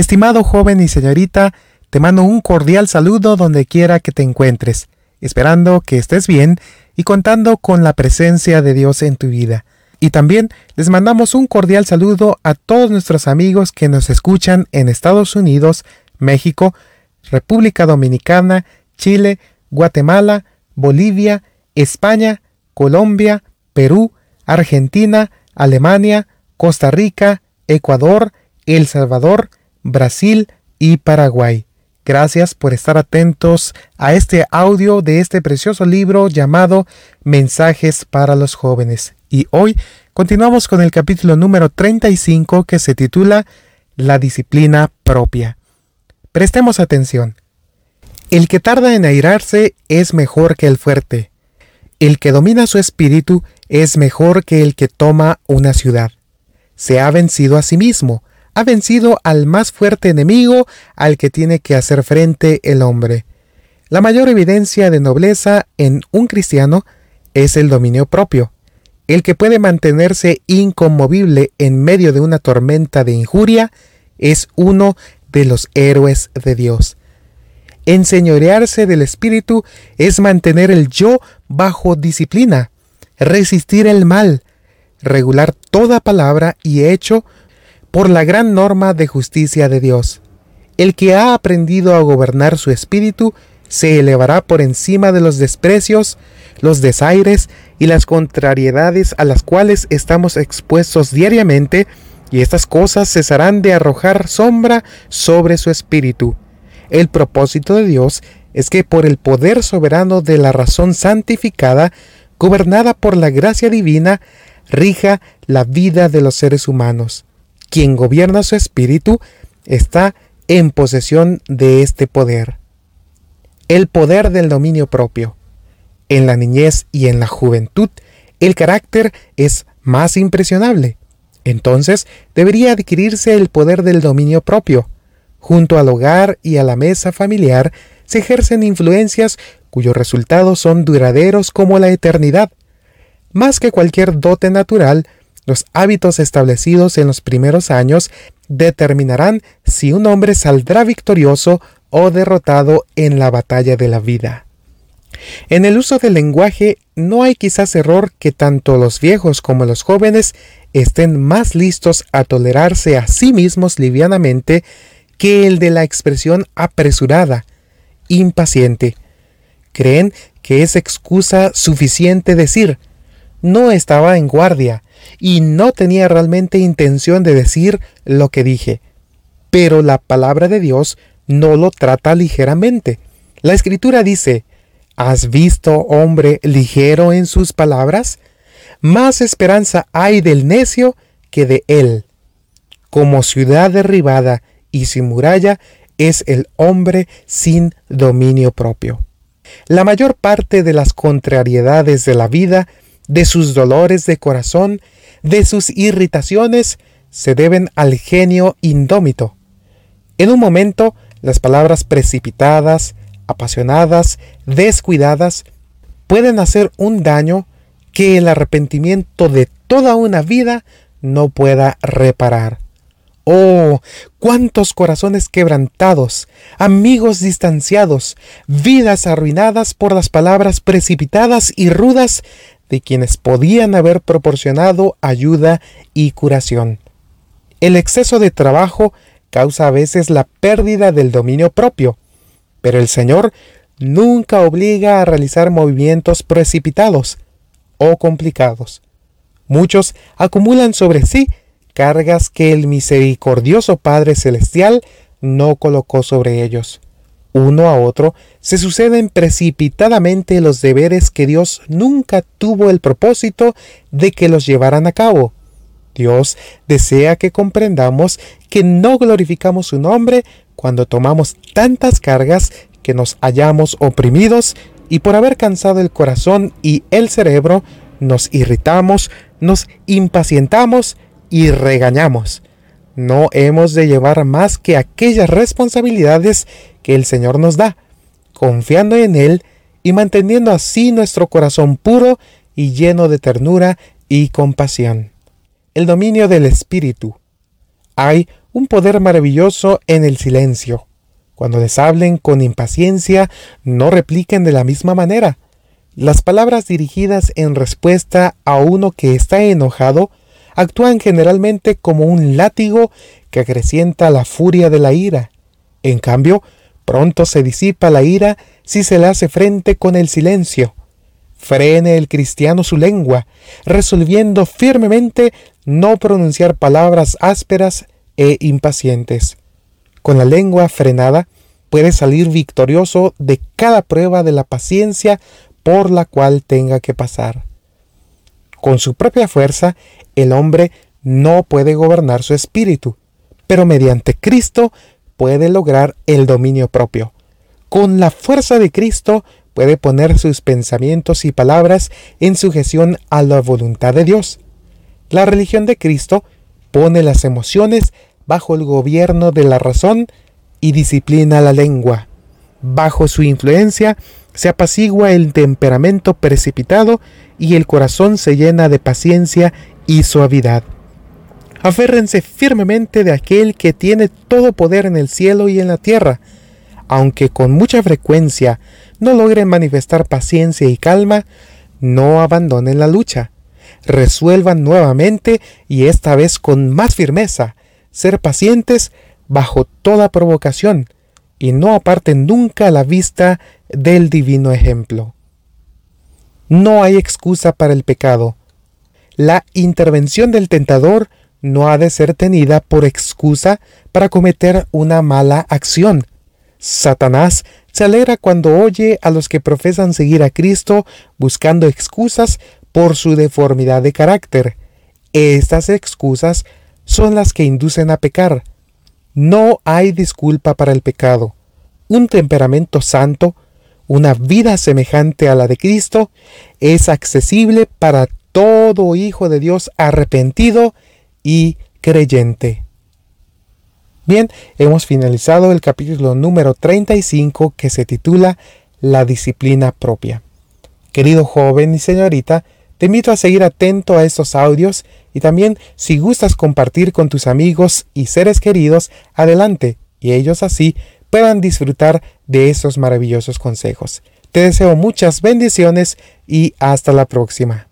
Estimado joven y señorita, te mando un cordial saludo donde quiera que te encuentres, esperando que estés bien y contando con la presencia de Dios en tu vida. Y también les mandamos un cordial saludo a todos nuestros amigos que nos escuchan en Estados Unidos, México, República Dominicana, Chile, Guatemala, Bolivia, España, Colombia, Perú, Argentina, Alemania, Costa Rica, Ecuador, El Salvador, Brasil y Paraguay. Gracias por estar atentos a este audio de este precioso libro llamado Mensajes para los jóvenes. Y hoy continuamos con el capítulo número 35 que se titula La disciplina propia. Prestemos atención. El que tarda en airarse es mejor que el fuerte. El que domina su espíritu es mejor que el que toma una ciudad. Se ha vencido a sí mismo, ha vencido al más fuerte enemigo al que tiene que hacer frente el hombre. La mayor evidencia de nobleza en un cristiano es el dominio propio. El que puede mantenerse inconmovible en medio de una tormenta de injuria es uno de los héroes de Dios. Enseñorearse del espíritu es mantener el yo bajo disciplina, resistir el mal, regular toda palabra y hecho por la gran norma de justicia de Dios. El que ha aprendido a gobernar su espíritu se elevará por encima de los desprecios, los desaires y las contrariedades a las cuales estamos expuestos diariamente, y estas cosas cesarán de arrojar sombra sobre su espíritu. El propósito de Dios es que por el poder soberano de la razón santificada, gobernada por la gracia divina, rija la vida de los seres humanos. Quien gobierna su espíritu está en posesión de este poder. El poder del dominio propio. En la niñez y en la juventud, el carácter es más impresionable. Entonces debería adquirirse el poder del dominio propio. Junto al hogar y a la mesa familiar se ejercen influencias cuyos resultados son duraderos como la eternidad. Más que cualquier dote natural, los hábitos establecidos en los primeros años determinarán si un hombre saldrá victorioso o derrotado en la batalla de la vida. En el uso del lenguaje no hay quizás error que tanto los viejos como los jóvenes estén más listos a tolerarse a sí mismos livianamente que el de la expresión apresurada, impaciente. Creen que es excusa suficiente decir no estaba en guardia y no tenía realmente intención de decir lo que dije. Pero la palabra de Dios no lo trata ligeramente. La escritura dice, ¿Has visto hombre ligero en sus palabras? Más esperanza hay del necio que de él. Como ciudad derribada y sin muralla es el hombre sin dominio propio. La mayor parte de las contrariedades de la vida de sus dolores de corazón, de sus irritaciones, se deben al genio indómito. En un momento, las palabras precipitadas, apasionadas, descuidadas, pueden hacer un daño que el arrepentimiento de toda una vida no pueda reparar. Oh, cuántos corazones quebrantados, amigos distanciados, vidas arruinadas por las palabras precipitadas y rudas de quienes podían haber proporcionado ayuda y curación. El exceso de trabajo causa a veces la pérdida del dominio propio, pero el Señor nunca obliga a realizar movimientos precipitados o complicados. Muchos acumulan sobre sí cargas que el misericordioso Padre Celestial no colocó sobre ellos uno a otro, se suceden precipitadamente los deberes que Dios nunca tuvo el propósito de que los llevaran a cabo. Dios desea que comprendamos que no glorificamos su nombre cuando tomamos tantas cargas que nos hallamos oprimidos y por haber cansado el corazón y el cerebro, nos irritamos, nos impacientamos y regañamos. No hemos de llevar más que aquellas responsabilidades que el Señor nos da, confiando en Él y manteniendo así nuestro corazón puro y lleno de ternura y compasión. El dominio del Espíritu. Hay un poder maravilloso en el silencio. Cuando les hablen con impaciencia, no repliquen de la misma manera. Las palabras dirigidas en respuesta a uno que está enojado actúan generalmente como un látigo que acrecienta la furia de la ira. En cambio, pronto se disipa la ira si se le hace frente con el silencio. Frene el cristiano su lengua, resolviendo firmemente no pronunciar palabras ásperas e impacientes. Con la lengua frenada, puede salir victorioso de cada prueba de la paciencia por la cual tenga que pasar. Con su propia fuerza, el hombre no puede gobernar su espíritu, pero mediante Cristo puede lograr el dominio propio. Con la fuerza de Cristo puede poner sus pensamientos y palabras en sujeción a la voluntad de Dios. La religión de Cristo pone las emociones bajo el gobierno de la razón y disciplina la lengua. Bajo su influencia se apacigua el temperamento precipitado y el corazón se llena de paciencia y suavidad. Aférrense firmemente de aquel que tiene todo poder en el cielo y en la tierra. Aunque con mucha frecuencia no logren manifestar paciencia y calma, no abandonen la lucha. Resuelvan nuevamente y esta vez con más firmeza ser pacientes bajo toda provocación y no aparten nunca la vista del divino ejemplo. No hay excusa para el pecado. La intervención del tentador no ha de ser tenida por excusa para cometer una mala acción. Satanás se alegra cuando oye a los que profesan seguir a Cristo buscando excusas por su deformidad de carácter. Estas excusas son las que inducen a pecar. No hay disculpa para el pecado. Un temperamento santo, una vida semejante a la de Cristo, es accesible para todo hijo de Dios arrepentido y creyente. Bien, hemos finalizado el capítulo número 35 que se titula La disciplina propia. Querido joven y señorita, te invito a seguir atento a estos audios y también si gustas compartir con tus amigos y seres queridos, adelante, y ellos así puedan disfrutar de estos maravillosos consejos. Te deseo muchas bendiciones y hasta la próxima.